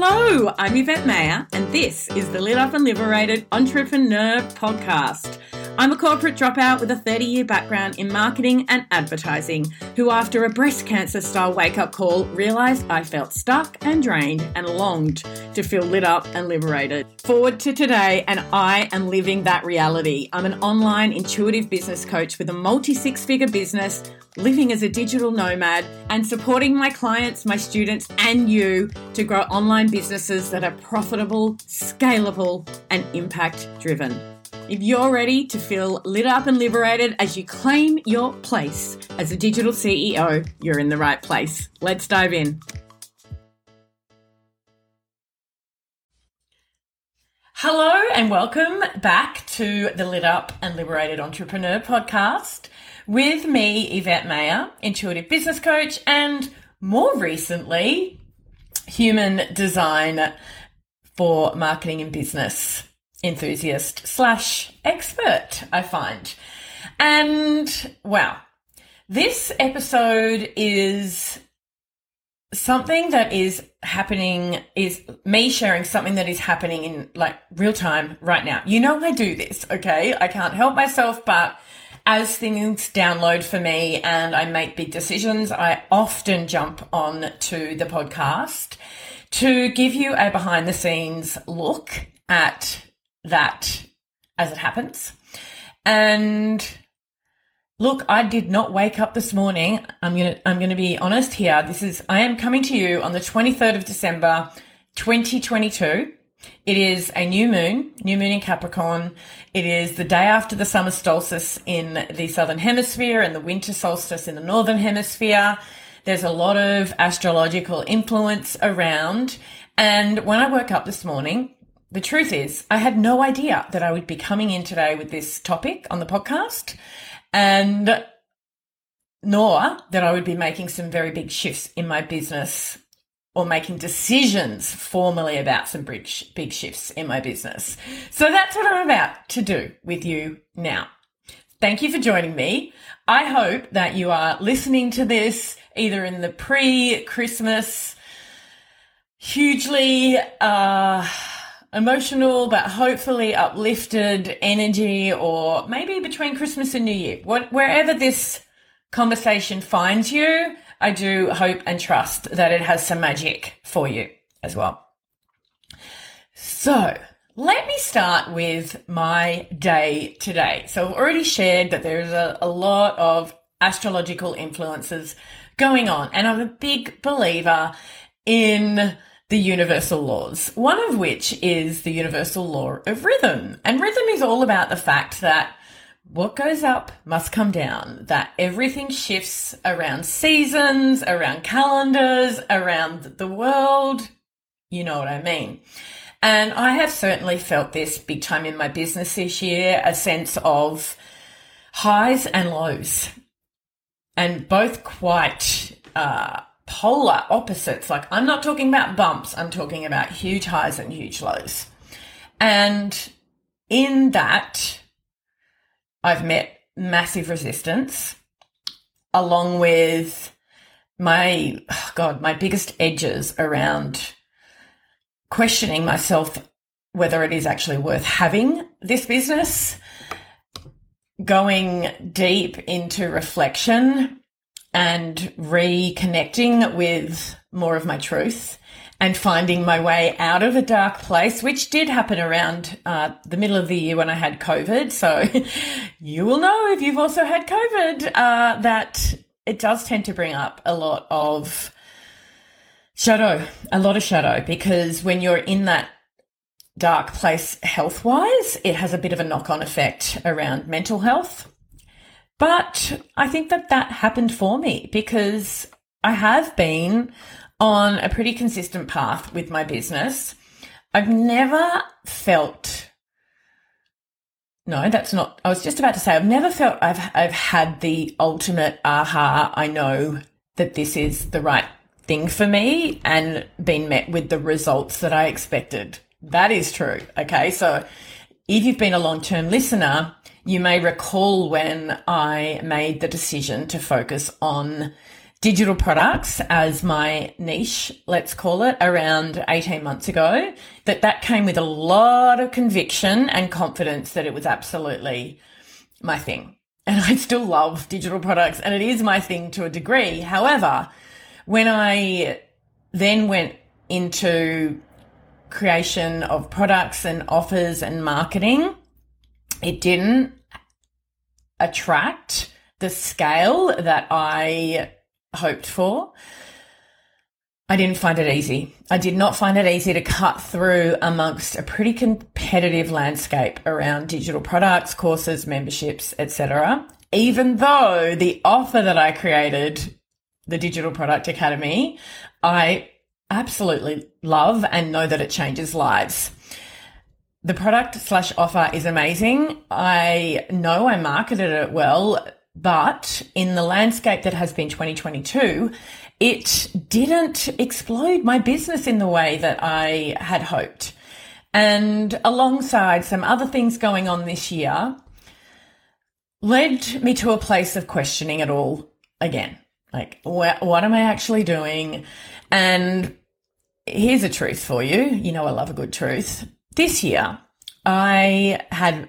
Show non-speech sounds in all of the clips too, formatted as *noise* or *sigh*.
Hello, I'm Yvette Mayer, and this is the Lit Up and Liberated Entrepreneur Podcast. I'm a corporate dropout with a 30 year background in marketing and advertising, who, after a breast cancer style wake up call, realised I felt stuck and drained and longed to feel lit up and liberated. Forward to today, and I am living that reality. I'm an online intuitive business coach with a multi six figure business, living as a digital nomad, and supporting my clients, my students, and you to grow online businesses that are profitable, scalable, and impact driven. If you're ready to feel lit up and liberated as you claim your place as a digital CEO, you're in the right place. Let's dive in. Hello, and welcome back to the Lit Up and Liberated Entrepreneur podcast with me, Yvette Mayer, intuitive business coach, and more recently, human design for marketing and business enthusiast slash expert, I find. And wow, this episode is something that is happening is me sharing something that is happening in like real time right now. You know, I do this, okay? I can't help myself, but as things download for me and I make big decisions, I often jump on to the podcast to give you a behind the scenes look at that as it happens. And look, I did not wake up this morning. I'm going to I'm going to be honest here. This is I am coming to you on the 23rd of December 2022. It is a new moon, new moon in Capricorn. It is the day after the summer solstice in the southern hemisphere and the winter solstice in the northern hemisphere. There's a lot of astrological influence around. And when I woke up this morning, the truth is, I had no idea that I would be coming in today with this topic on the podcast, and nor that I would be making some very big shifts in my business or making decisions formally about some big, big shifts in my business. So that's what I'm about to do with you now. Thank you for joining me. I hope that you are listening to this either in the pre Christmas, hugely, uh, emotional but hopefully uplifted energy or maybe between Christmas and New Year. What, wherever this conversation finds you, I do hope and trust that it has some magic for you as well. So let me start with my day today. So I've already shared that there's a, a lot of astrological influences going on and I'm a big believer in the universal laws, one of which is the universal law of rhythm. And rhythm is all about the fact that what goes up must come down, that everything shifts around seasons, around calendars, around the world. You know what I mean. And I have certainly felt this big time in my business this year, a sense of highs and lows, and both quite uh, polar opposites. Like I'm not talking about bumps, I'm talking about huge highs and huge lows. And in that, I've met massive resistance along with my, oh God, my biggest edges around questioning myself whether it is actually worth having this business, going deep into reflection and reconnecting with more of my truth and finding my way out of a dark place, which did happen around uh, the middle of the year when I had COVID. So *laughs* you will know if you've also had COVID uh, that it does tend to bring up a lot of shadow, a lot of shadow, because when you're in that dark place health wise, it has a bit of a knock on effect around mental health. But I think that that happened for me because I have been on a pretty consistent path with my business. I've never felt no, that's not. I was just about to say I've never felt I've I've had the ultimate aha. I know that this is the right thing for me and been met with the results that I expected. That is true. Okay, so if you've been a long term listener, you may recall when I made the decision to focus on digital products as my niche, let's call it, around 18 months ago, that that came with a lot of conviction and confidence that it was absolutely my thing. *laughs* And I still love digital products and it is my thing to a degree. However, when I then went into creation of products and offers and marketing, it didn't attract the scale that I hoped for. I didn't find it easy. I did not find it easy to cut through amongst a pretty competitive landscape around digital products, courses, memberships, etc. Even though the offer that I created, the Digital Product Academy, I absolutely love and know that it changes lives. The product slash offer is amazing. I know I marketed it well, but in the landscape that has been 2022, it didn't explode my business in the way that I had hoped. And alongside some other things going on this year, led me to a place of questioning it all again. Like, wh- what am I actually doing? And here's a truth for you. You know, I love a good truth. This year, I had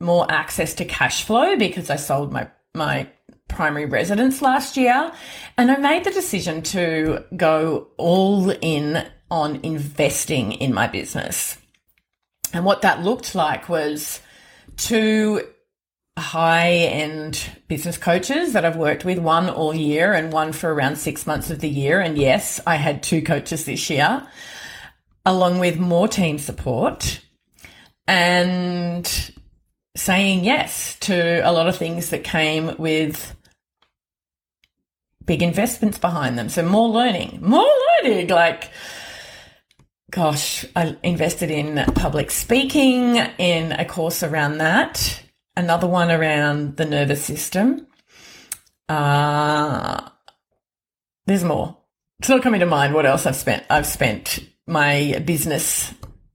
more access to cash flow because I sold my my primary residence last year and I made the decision to go all in on investing in my business. And what that looked like was two high end business coaches that I've worked with, one all year and one for around six months of the year. And yes, I had two coaches this year, along with more team support and saying yes to a lot of things that came with big investments behind them. So more learning, more learning. Like, gosh, I invested in public speaking, in a course around that, another one around the nervous system. Uh, there's more. It's not coming to mind what else I've spent. I've spent my business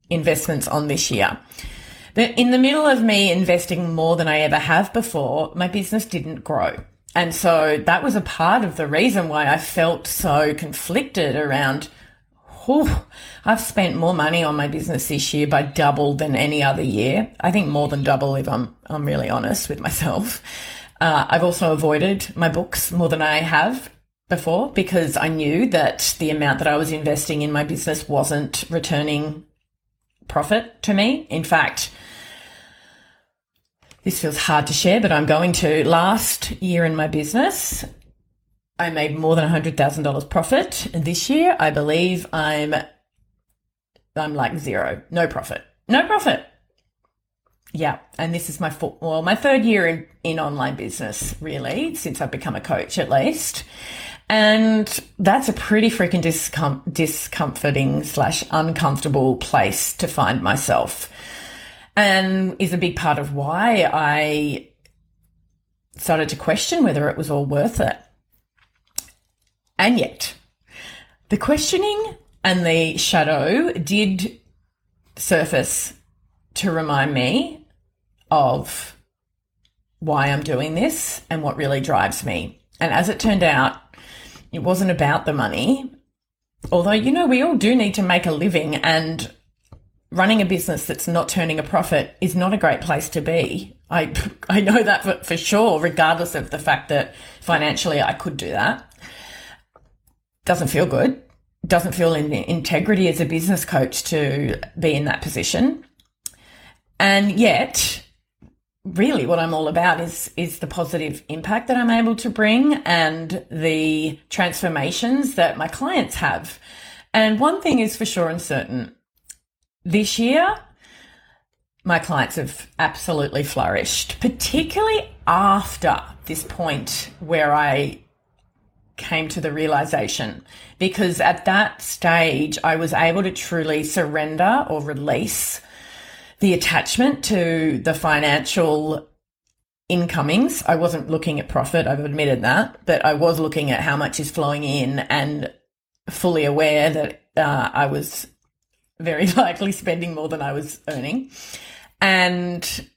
investments on this year. But in the middle of me investing more than I ever have before, my business didn't grow. And so that was a part of the reason why I felt so conflicted around, whew, I've spent more money on my business this year by double than any other year. I think more than double if I'm, I'm really honest with myself. Uh, I've also avoided my books more than I have before because I knew that the amount that I was investing in my business wasn't returning profit to me. In fact, this feels hard to share, but I'm going to. Last year in my business, I made more than $100,000 profit. And this year, I believe I'm I'm like zero, no profit, no profit. Yeah, and this is my full, well, my third year in, in online business, really, since I've become a coach at least. And that's a pretty freaking discom- discomforting slash uncomfortable place to find myself and is a big part of why I started to question whether it was all worth it. And yet, the questioning and the shadow did surface to remind me of why I'm doing this and what really drives me. And as it turned out, it wasn't about the money. Although, you know, we all do need to make a living and running a business that's not turning a profit is not a great place to be. I *laughs* I know that for, for sure, regardless of the fact that financially I could do that. Doesn't feel good. Doesn't feel in integrity as a business coach to be in that position. And yet, really what I'm all about is is the positive impact that I'm able to bring and the transformations that my clients have. And one thing is for sure and certain, this year, my clients have absolutely flourished, particularly after this point where I came to the realization. Because at that stage, I was able to truly surrender or release the attachment to the financial incomings. I wasn't looking at profit, I've admitted that, but I was looking at how much is flowing in and fully aware that uh, I was very *laughs* likely spending more than I was earning. And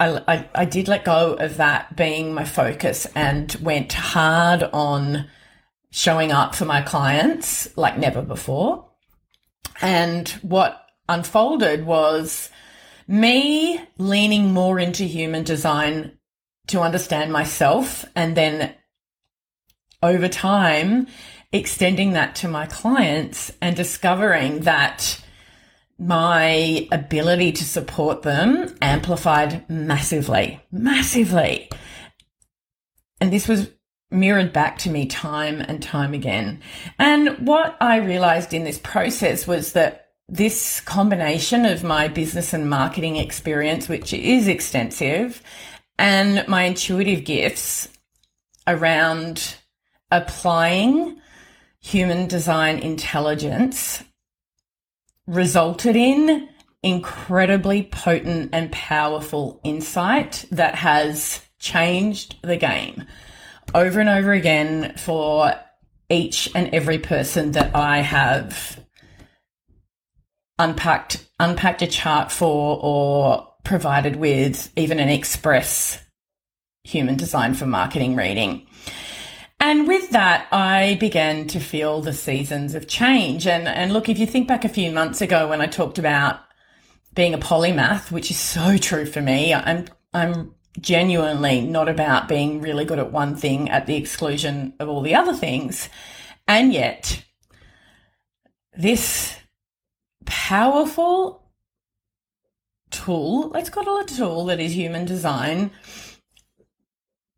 I, I, I did let go of that being my focus and went hard on showing up for my clients like never before. And what unfolded was me leaning more into human design to understand myself and then over time extending that to my clients and discovering that my ability to support them amplified massively, massively. And this was mirrored back to me time and time again. And what I realized in this process was that this combination of my business and marketing experience, which is extensive, and my intuitive gifts around applying human design intelligence resulted in incredibly potent and powerful insight that has changed the game over and over again for each and every person that I have unpacked unpacked a chart for or provided with even an express human design for marketing reading. And with that, I began to feel the seasons of change. And, and look, if you think back a few months ago when I talked about being a polymath, which is so true for me, I'm, I'm genuinely not about being really good at one thing at the exclusion of all the other things. And yet, this powerful tool, let's call it a tool that is human design,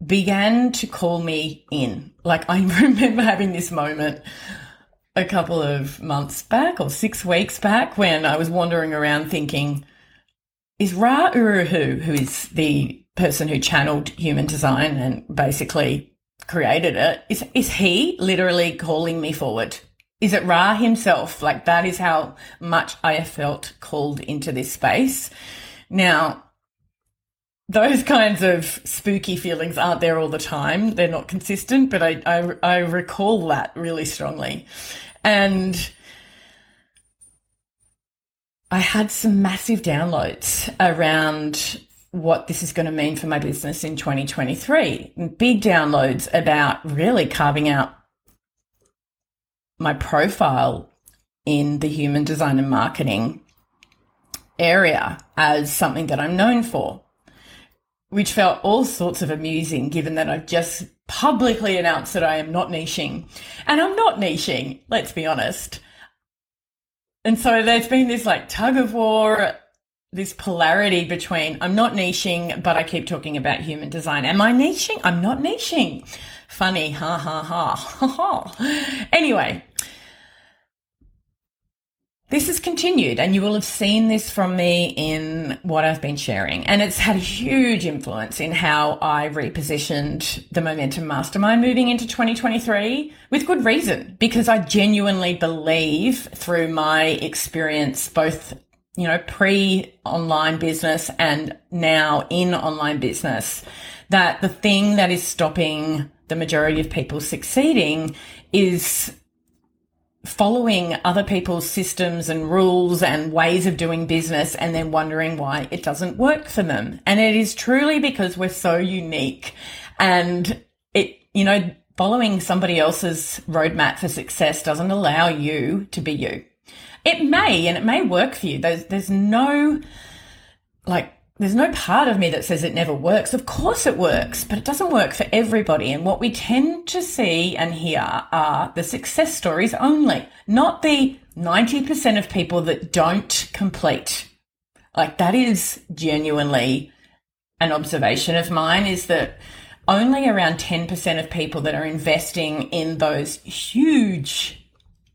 began to call me in. Like I *laughs* remember having this moment a couple of months back or six weeks back when I was wandering around thinking, is Ra Uru Hu, who is the person who channeled human design and basically created it, is, is he literally calling me forward? Is it Ra himself? Like that is how much I felt called into this space. Now, those *laughs* kinds of spooky feelings aren't there all the time. They're not consistent, but I, I, I recall that really strongly. And I had some massive downloads around what this is going to mean for my business in 2023. Big downloads about really carving out my profile in the human design and marketing area as something that I'm known for which felt all sorts of amusing given that I've just publicly announced that I am not niching. And I'm not niching, let's be honest. And so there's been this like tug of war, this polarity between I'm not niching, but I keep talking about human design. Am I niching? I'm not niching. Funny, ha ha ha. *laughs* Anyway, this has continued, and you will have seen this from me in what I've been sharing. And it's had a huge influence in how I repositioned the Momentum Mastermind moving into 2023 with good reason, because I genuinely believe through my experience, both, you know, pre online business and now in online business, that the thing that is stopping the majority of people succeeding is following other people's systems and rules and ways of doing business and then wondering why it doesn't work for them. And it is truly because we're so unique and it, you know, following somebody else's roadmap for success doesn't allow you to be you. It may, and it may work for you. There's, there's no like there's no part of me that says it never works. Of course it works, but it doesn't work for everybody. And what we tend to see and hear are the success stories only, not the 90% of people that don't complete. Like that is genuinely an observation of mine is that only around 10% of people that are investing in those huge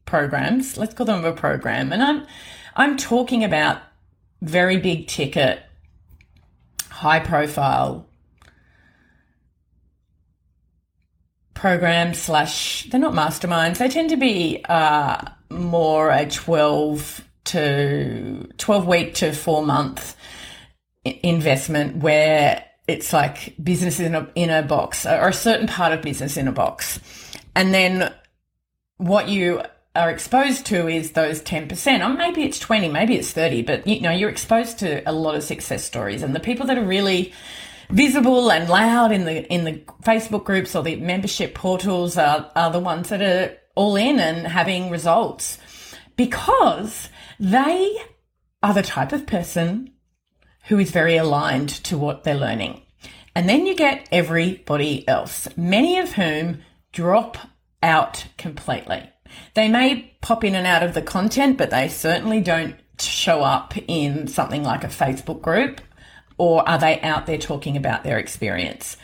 programs, let's call them a program. And I'm, I'm talking about very big ticket high profile programs slash they're not masterminds. They tend to be uh, more a 12 to 12 week to four month investment where it's like business in a, in a box or a certain part of business in a box. And then what you are exposed to is those 10%, or maybe it's 20, maybe it's 30, but you know, you're exposed to a lot of success stories and the people that are really visible and loud in the in the Facebook groups or the membership portals are, are the ones that are all in and having results because they are the type of person who is very aligned to what they're learning. And then you get everybody else, many of whom drop out completely. They may pop in and out of the content, but they certainly don't show up in something like a Facebook group or are they out there talking about their experience?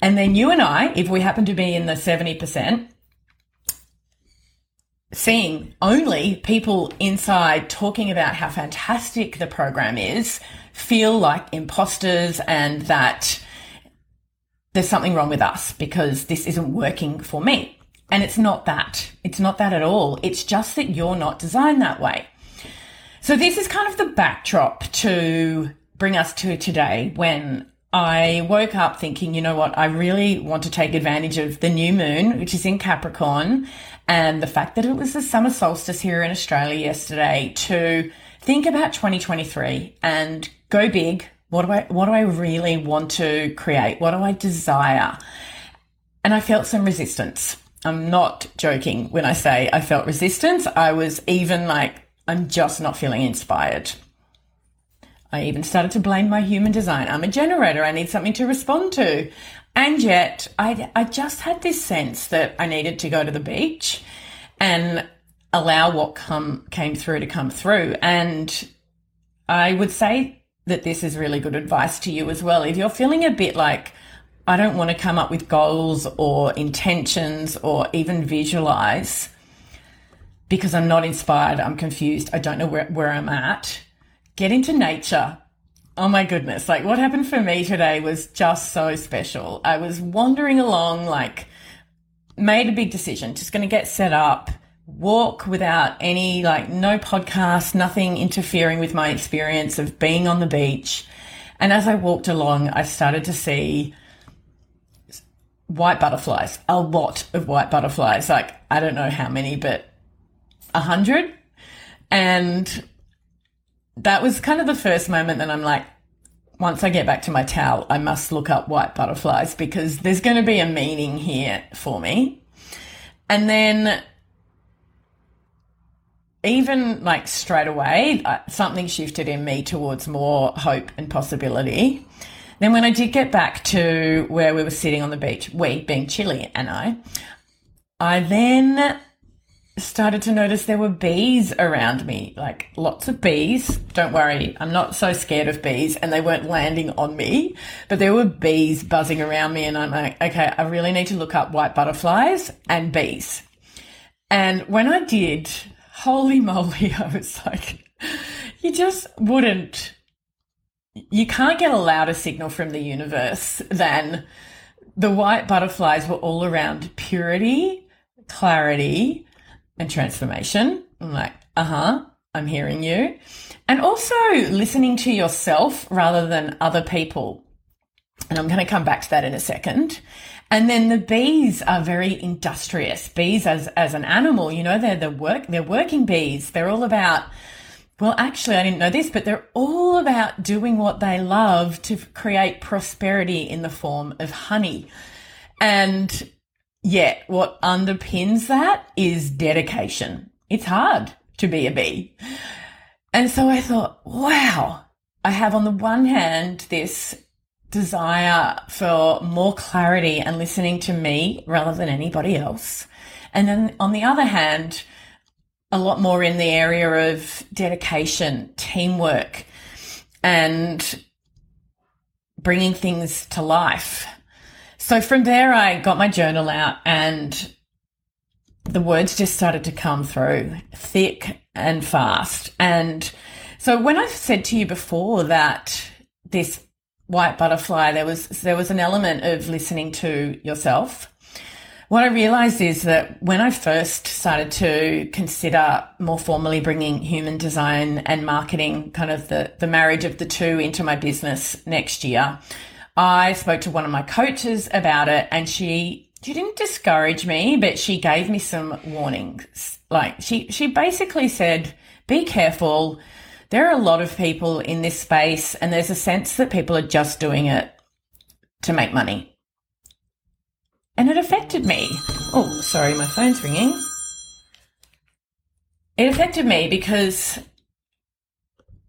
And then you and I, if we happen to be in the 70%, seeing only people inside talking about how fantastic the program is, feel like imposters and that there's something wrong with us because this isn't working for me. And it's not that. It's not that at all. It's just that you're not designed that way. So this is kind of the backdrop to bring us to today when I woke up thinking, you know what, I really want to take advantage of the new moon, which is in Capricorn, and the fact that it was the summer solstice here in Australia yesterday to think about 2023 and go big. What do I, what do I really want to create? What do I desire? And I felt some resistance. I'm not joking when I say I felt resistance. I was even like, I'm just not feeling inspired. I even started to blame my human design. I'm a generator. I need something to respond to. And yet I, I just had this sense that I needed to go to the beach and allow what come, came through to come through. And I would say that this is really good advice to you as well. If you're feeling a bit like, I don't want to come up with goals or intentions or even visualize because I'm not inspired, I'm confused, I don't know where, where I'm at. Get into nature. Oh my goodness. Like what happened for me today was just so special. I was wandering along, like, made a big decision, just going to get set up, walk without any, like, no podcast, nothing interfering with my experience of being on the beach. And as I walked along, I started to see white butterflies, a lot of white butterflies. Like, I don't know how many, but a hundred. And that was kind of the first moment that I'm like, once I get back to my towel, I must look up white butterflies because there's going to be a meaning here for me. And then even like straight away, uh, something shifted in me towards more hope and possibility. Then when I did get back to where we were sitting on the beach, we being Chili and I, I then started to notice there were bees around me, like lots of bees. Don't worry, I'm not so scared of bees and they weren't landing on me, but there were bees buzzing around me and I'm like, okay, I really need to look up white butterflies and bees. And when I did, holy moly, *laughs* I was like, you just wouldn't, you can't get a louder signal from the universe than the white butterflies were all around purity, clarity, and transformation. I'm like, uh huh, I'm hearing you. And also listening to yourself rather than other people. And I'm going to come back to that in a second. And then the bees are very industrious. Bees as, as an animal, you know, they're the work, they're working bees. They're all about, well, actually, I didn't know this, but they're all about doing what they love to create prosperity in the form of honey. And Yet, what underpins that is dedication. It's hard to be a bee. And so I thought, wow, I have on the one hand this desire for more clarity and listening to me rather than anybody else. And then on the other hand, a lot more in the area of dedication, teamwork, and bringing things to life. So from there, I got my journal out and the words just started to come through thick and fast. And so when I said to you before that this white butterfly, there was, there was an element of listening to yourself. What I realized is that when I first started to consider more formally bringing human design and marketing, kind of the, the marriage of the two into my business next year, I spoke to one of my coaches about it and she she didn't discourage me, but she gave me some warnings. Like she she basically said, "Be careful. There are a lot of people in this space and there's a sense that people are just doing it to make money." And it affected me. Oh, sorry, my phone's ringing. It affected me because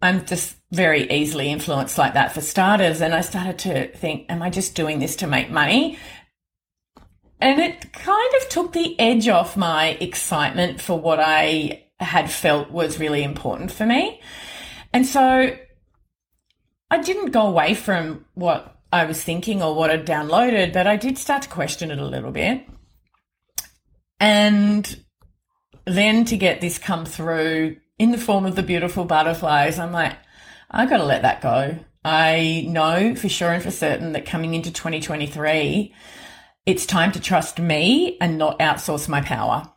I'm just very easily influenced like that for starters. And I started to think, am I just doing this to make money? And it kind of took the edge off my excitement for what I had felt was really important for me. And so I didn't go away from what I was thinking or what I'd downloaded, but I did start to question it a little bit. And then to get this come through in the form of the beautiful butterflies, I'm like, I got to let that go. I know for sure and for certain that coming into 2023, it's time to trust me and not outsource my power.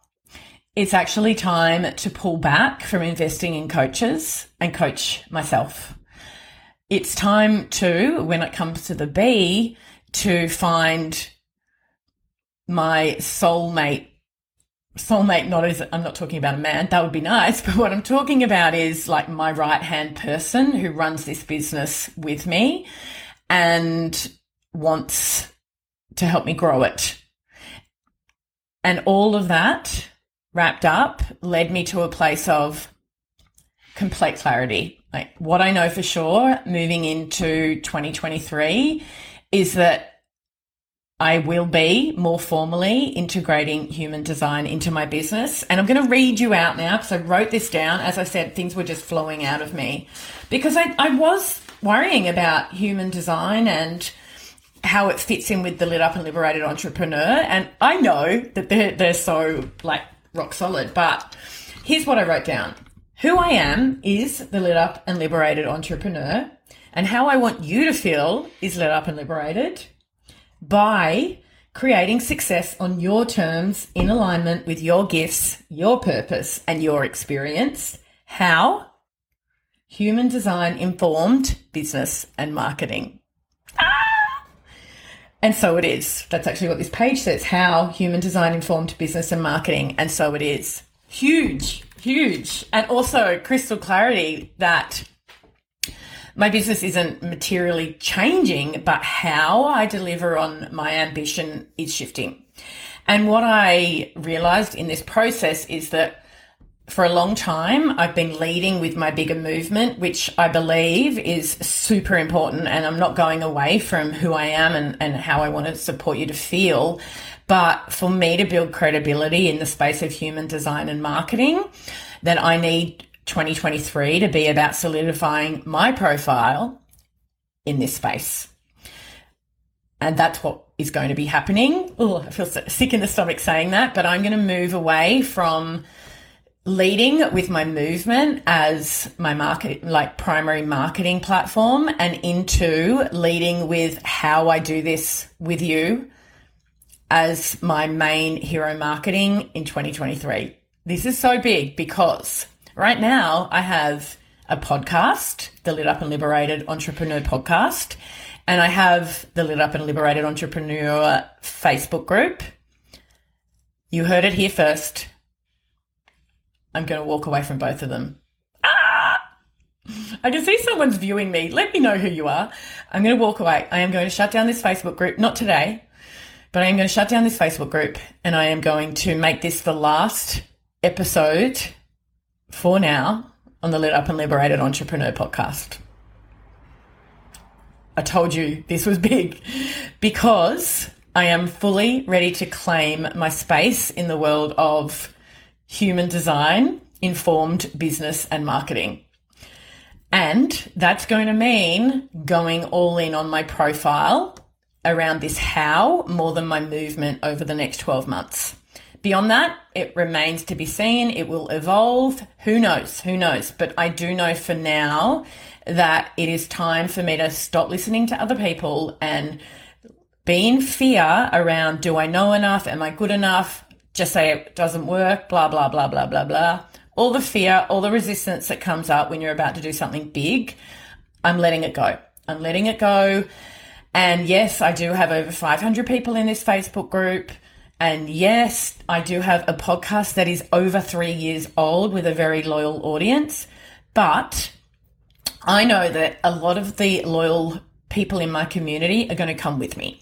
It's actually time to pull back from investing in coaches and coach myself. It's time to, when it comes to the bee, to find my soulmate soulmate not as I'm not talking about a man, that would be nice, *laughs* but what I'm talking about is like my right hand person who runs this business with me and wants to help me grow it. And all of that wrapped up led me to a place of complete clarity. What I know for sure moving into 2023 is that I will be more formally integrating human design into my business. And I'm going to read you out now because I wrote this down. As I said, things were just flowing out of me because I, I was worrying about human design and how it fits in with the lit up and liberated entrepreneur. And I know that they're, they're so like rock solid, but here's what I wrote down. Who I am is the lit up and liberated entrepreneur and how I want you to feel is lit up and liberated by creating success on your terms in alignment with your gifts, your purpose, and your experience. How? Human design informed business and marketing. Ah! And so it is. That's actually what this page says. How human design informed business and marketing. And so it is. Huge, huge. And also crystal clarity that my business isn't materially changing, but how I deliver on my ambition is shifting. And what I realized in this process is that for a long time, I've been leading with my bigger movement, which I believe is super important. And I'm not going away from who I am and, and how I want to support you to feel. But for me to build credibility in the space of human design and marketing, then I need 2023 to be about solidifying my profile in this space. And that's what is going to be happening. Oh, I feel sick in the stomach saying that, but I'm going to move away from leading with my movement as my market, like primary marketing platform and into leading with how I do this with you as my main hero marketing in 2023. This is so big because Right now, I have a podcast, the Lit Up and Liberated Entrepreneur Podcast, and I have the Lit Up and Liberated Entrepreneur Facebook group. You heard it here first. I'm going to walk away from both of them. Ah! I can see someone's viewing me. Let me know who you are. I'm going to walk away. I am going to shut down this Facebook group, not today, but I am going to shut down this Facebook group and I am going to make this the last episode for now on the Lit Up and Liberated Entrepreneur podcast. I told you this was big because I am fully ready to claim my space in the world of human design, informed business and marketing. And that's going to mean going all in on my profile around this how more than my movement over the next 12 months. Beyond that, it remains to be seen. It will evolve. Who knows? Who knows? But I do know for now that it is time for me to stop listening to other people and be in fear around do I know enough? Am I good enough? Just say it doesn't work, blah, blah, blah, blah, blah, blah. All the fear, all the resistance that comes up when you're about to do something big, I'm letting it go. I'm letting it go. And yes, I do have over 500 people in this Facebook group And yes, I do have a podcast that is over three years old with a very loyal audience, but I know that a lot of the loyal people in my community are going to come with me.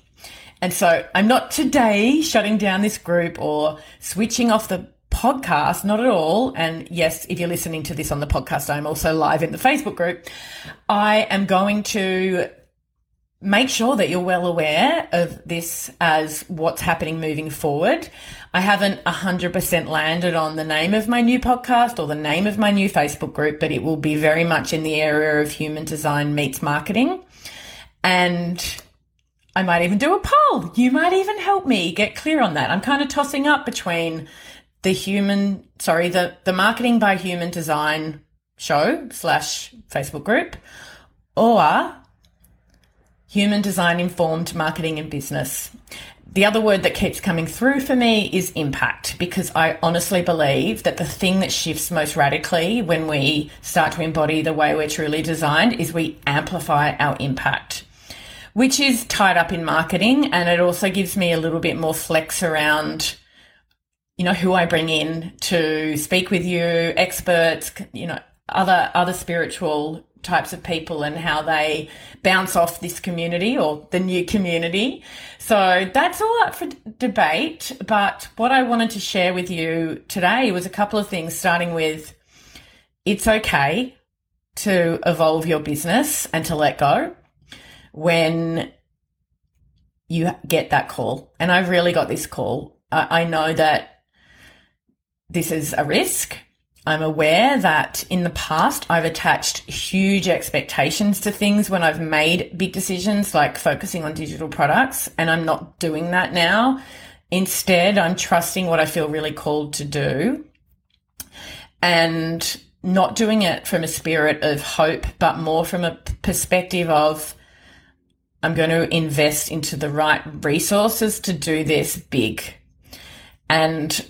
And so I'm not today shutting down this group or switching off the podcast, not at all. And yes, if you're listening to this on the podcast, I'm also live in the Facebook group. I am going to make sure that you're well aware of this as what's happening moving forward. I haven't 100% landed on the name of my new podcast or the name of my new Facebook group, but it will be very much in the area of human design meets marketing. And I might even do a poll. You might even help me get clear on that. I'm kind of tossing up between the human, sorry, the, the marketing by human design show slash Facebook group or human design informed marketing and business. The other word that keeps coming through for me is impact because I honestly believe that the thing that shifts most radically when we start to embody the way we're truly designed is we amplify our impact which is tied up in marketing. And it also gives me a little bit more flex around, you know, who I bring in to speak with you, experts, you know, other, other spiritual types of people and how they bounce off this community or the new community. So that's all up for debate. But what I wanted to share with you today was a couple of things, starting with it's okay to evolve your business and to let go when you get that call. And I really got this call. I know that this is a risk. I'm aware that in the past I've attached huge expectations to things when I've made big decisions like focusing on digital products, and I'm not doing that now. Instead, I'm trusting what I feel really called to do and not doing it from a spirit of hope, but more from a perspective of I'm going to invest into the right resources to do this big. And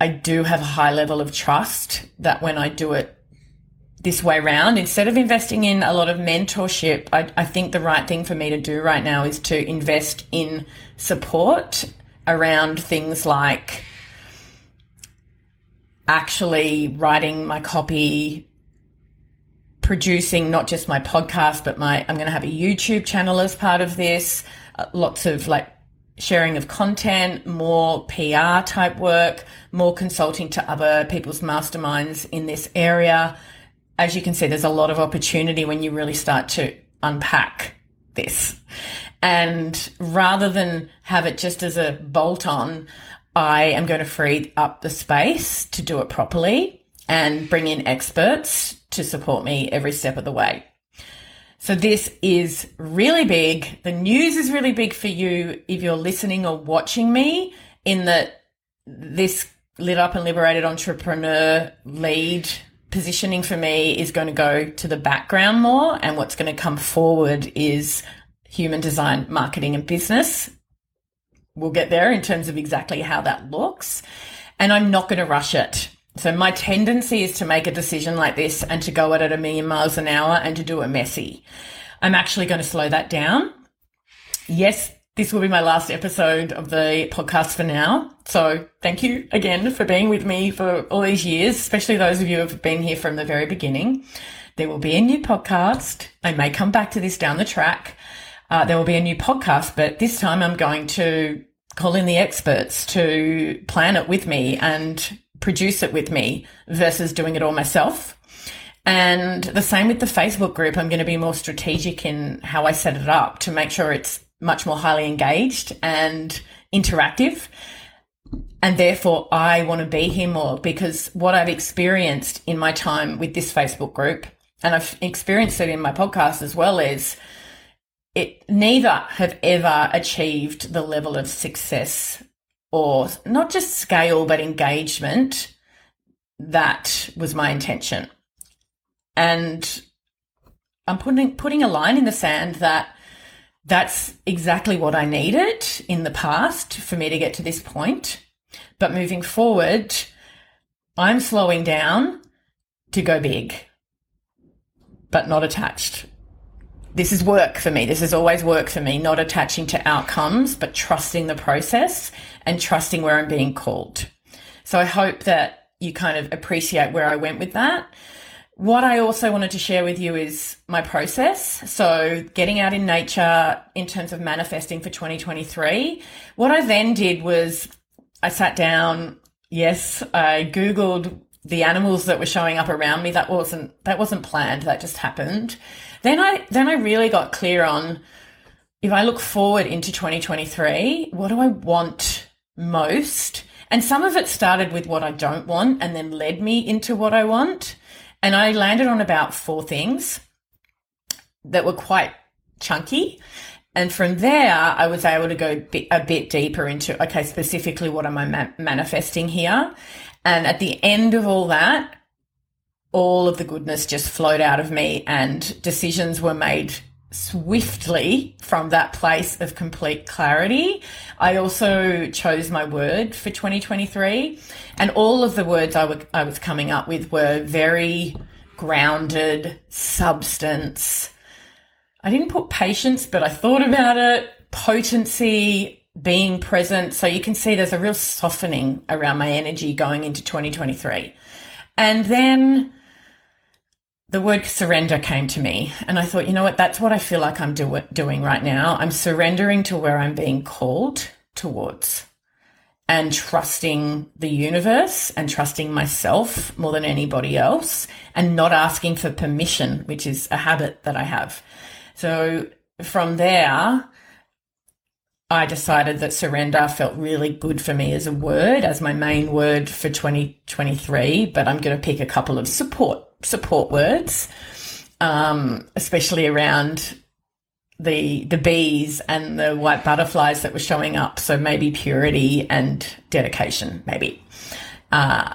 I do have a high level of trust that when I do it this way round, instead of investing in a lot of mentorship, I, I think the right thing for me to do right now is to invest in support around things like actually writing my copy, producing not just my podcast, but my, I'm going to have a YouTube channel as part of this, uh, lots of like sharing of content, more PR type work, more consulting to other people's masterminds in this area. As you can see, there's a lot of opportunity when you really start to unpack this. And rather than have it just as a bolt on, I am going to free up the space to do it properly and bring in experts to support me every step of the way. So this is really big. The news is really big for you if you're listening or watching me in that this lit up and liberated entrepreneur lead positioning for me is going to go to the background more and what's going to come forward is human design marketing and business. We'll get there in terms of exactly how that looks. And I'm not going to rush it. So my tendency is to make a decision like this and to go at it a million miles an hour and to do it messy. I'm actually going to slow that down. Yes, this will be my last episode of the podcast for now. So thank you again for being with me for all these years, especially those of you who have been here from the very beginning. There will be a new podcast. I may come back to this down the track. Uh, there will be a new podcast, but this time I'm going to call in the experts to plan it with me and produce it with me versus doing it all myself. And the same with the Facebook group. I'm going to be more strategic in how I set it up to make sure it's much more highly engaged and interactive. And therefore, I want to be here more because what I've experienced in my time with this Facebook group, and I've experienced it in my podcast as well, is it neither have ever achieved the level of success or not just scale, but engagement, that was my intention. And I'm putting, putting a line in the sand that that's exactly what I needed in the past for me to get to this point. But moving forward, I'm slowing down to go big, but not attached. this is work for me. This is always work for me, not attaching to outcomes, but trusting the process and trusting where I'm being called. So I hope that you kind of appreciate where I went with that. What I also wanted to share with you is my process. So, getting out in nature in terms of manifesting for 2023. What I then did was I sat down. Yes, I Googled the animals that were showing up around me. That wasn't, that wasn't planned. That just happened. Then I, then I really got clear on if I look forward into 2023, what do I want most? And some of it started with what I don't want and then led me into what I want. And I landed on about four things that were quite chunky. And from there, I was able to go a bit deeper into, okay, specifically what am I ma- manifesting here? And at the end of all that, all of the goodness just flowed out of me and decisions were made swiftly from that place of complete clarity. I also chose my word for 2023 and all of the words I, w- I was coming up with were very grounded, substance. I didn't put patience, but I thought about it, potency, being present. So you can see there's a real softening around my energy going into 2023. And then the word surrender came to me and I thought, you know what, that's what I feel like I'm do- doing right now. I'm surrendering to where I'm being called towards and trusting the universe and trusting myself more than anybody else and not asking for permission, which is a habit that I have. So from there, I decided that surrender felt really good for me as a word, as my main word for 2023, but I'm going to pick a couple of support support words, um, especially around the the bees and the white butterflies that were showing up. So maybe purity and dedication, maybe. Uh,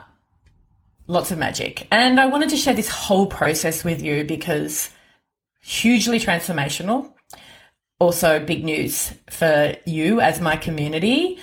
lots of magic. And I wanted to share this whole process with you because hugely transformational. Also, big news for you as my community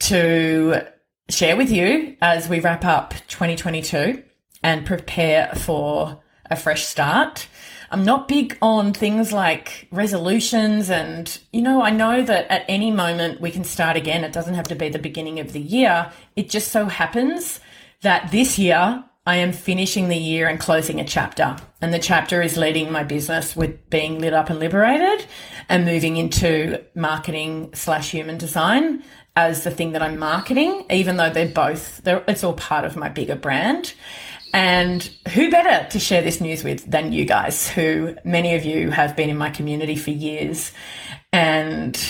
to share with you as we wrap up 2022 and prepare for a fresh start. I'm not big on things like resolutions and, you know, I know that at any moment we can start again. It doesn't have to be the beginning of the year. It just so happens that this year I am finishing the year and closing a chapter. And the chapter is leading my business with being lit up and liberated and moving into marketing slash human design as the thing that I'm marketing, even though they're both, they're, it's all part of my bigger brand. And who better to share this news with than you guys, who many of you have been in my community for years. And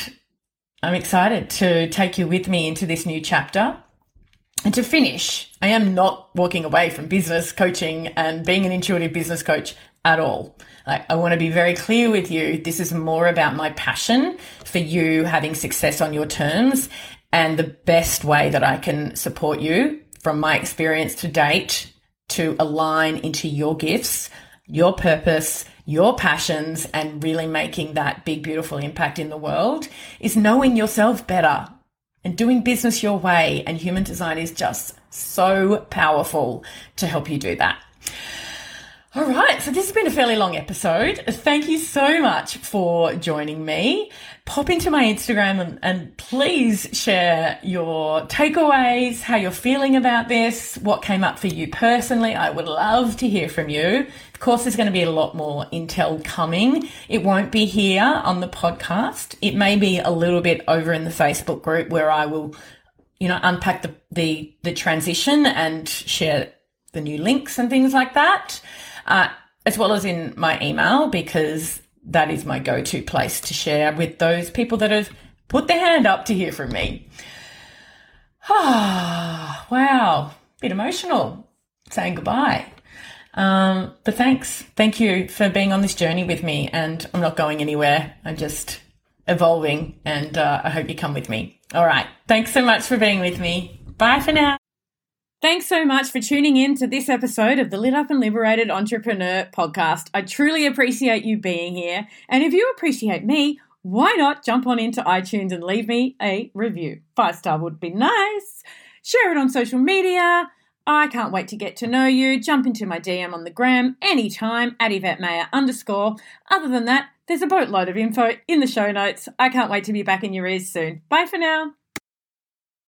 I'm excited to take you with me into this new chapter. And to finish, I am not walking away from business coaching and being an intuitive business coach at all. I want to be very clear with you. This is more about my passion for you having success on your terms and the best way that I can support you from my experience to date to align into your gifts, your purpose, your passions, and really making that big, beautiful impact in the world is knowing yourself better and doing business your way. And human design is just so powerful to help you do that. All right, so this has been a fairly long episode. Thank you so much for joining me. Pop into my Instagram and, and, please share your takeaways, how you're feeling about this, what came up for you personally. I would love to hear from you. Of course, there's going to be a lot more intel coming. It won't be here on the podcast. It may be a little bit over in the Facebook group where I will, you know, unpack the, the, the transition and share the new links and things like that uh, as well as in my email, because that is my go to place to share with those people that have put their hand up to hear from me. Ah, *sighs* wow, bit emotional saying goodbye. Um, but thanks. Thank you for being on this journey with me. And I'm not going anywhere. I'm just evolving. And uh, I hope you come with me. All right. Thanks so much for being with me. Bye for now. Thanks so much for tuning in to this episode of the Lit Up and Liberated Entrepreneur podcast. I truly appreciate you being here. And if you appreciate me, why not jump on into iTunes and leave me a review? Five star would be nice. Share it on social media. I can't wait to get to know you. Jump into my DM on the gram anytime at Yvette Mayer underscore. Other than that, there's a boatload of info in the show notes. I can't wait to be back in your ears soon. Bye for now.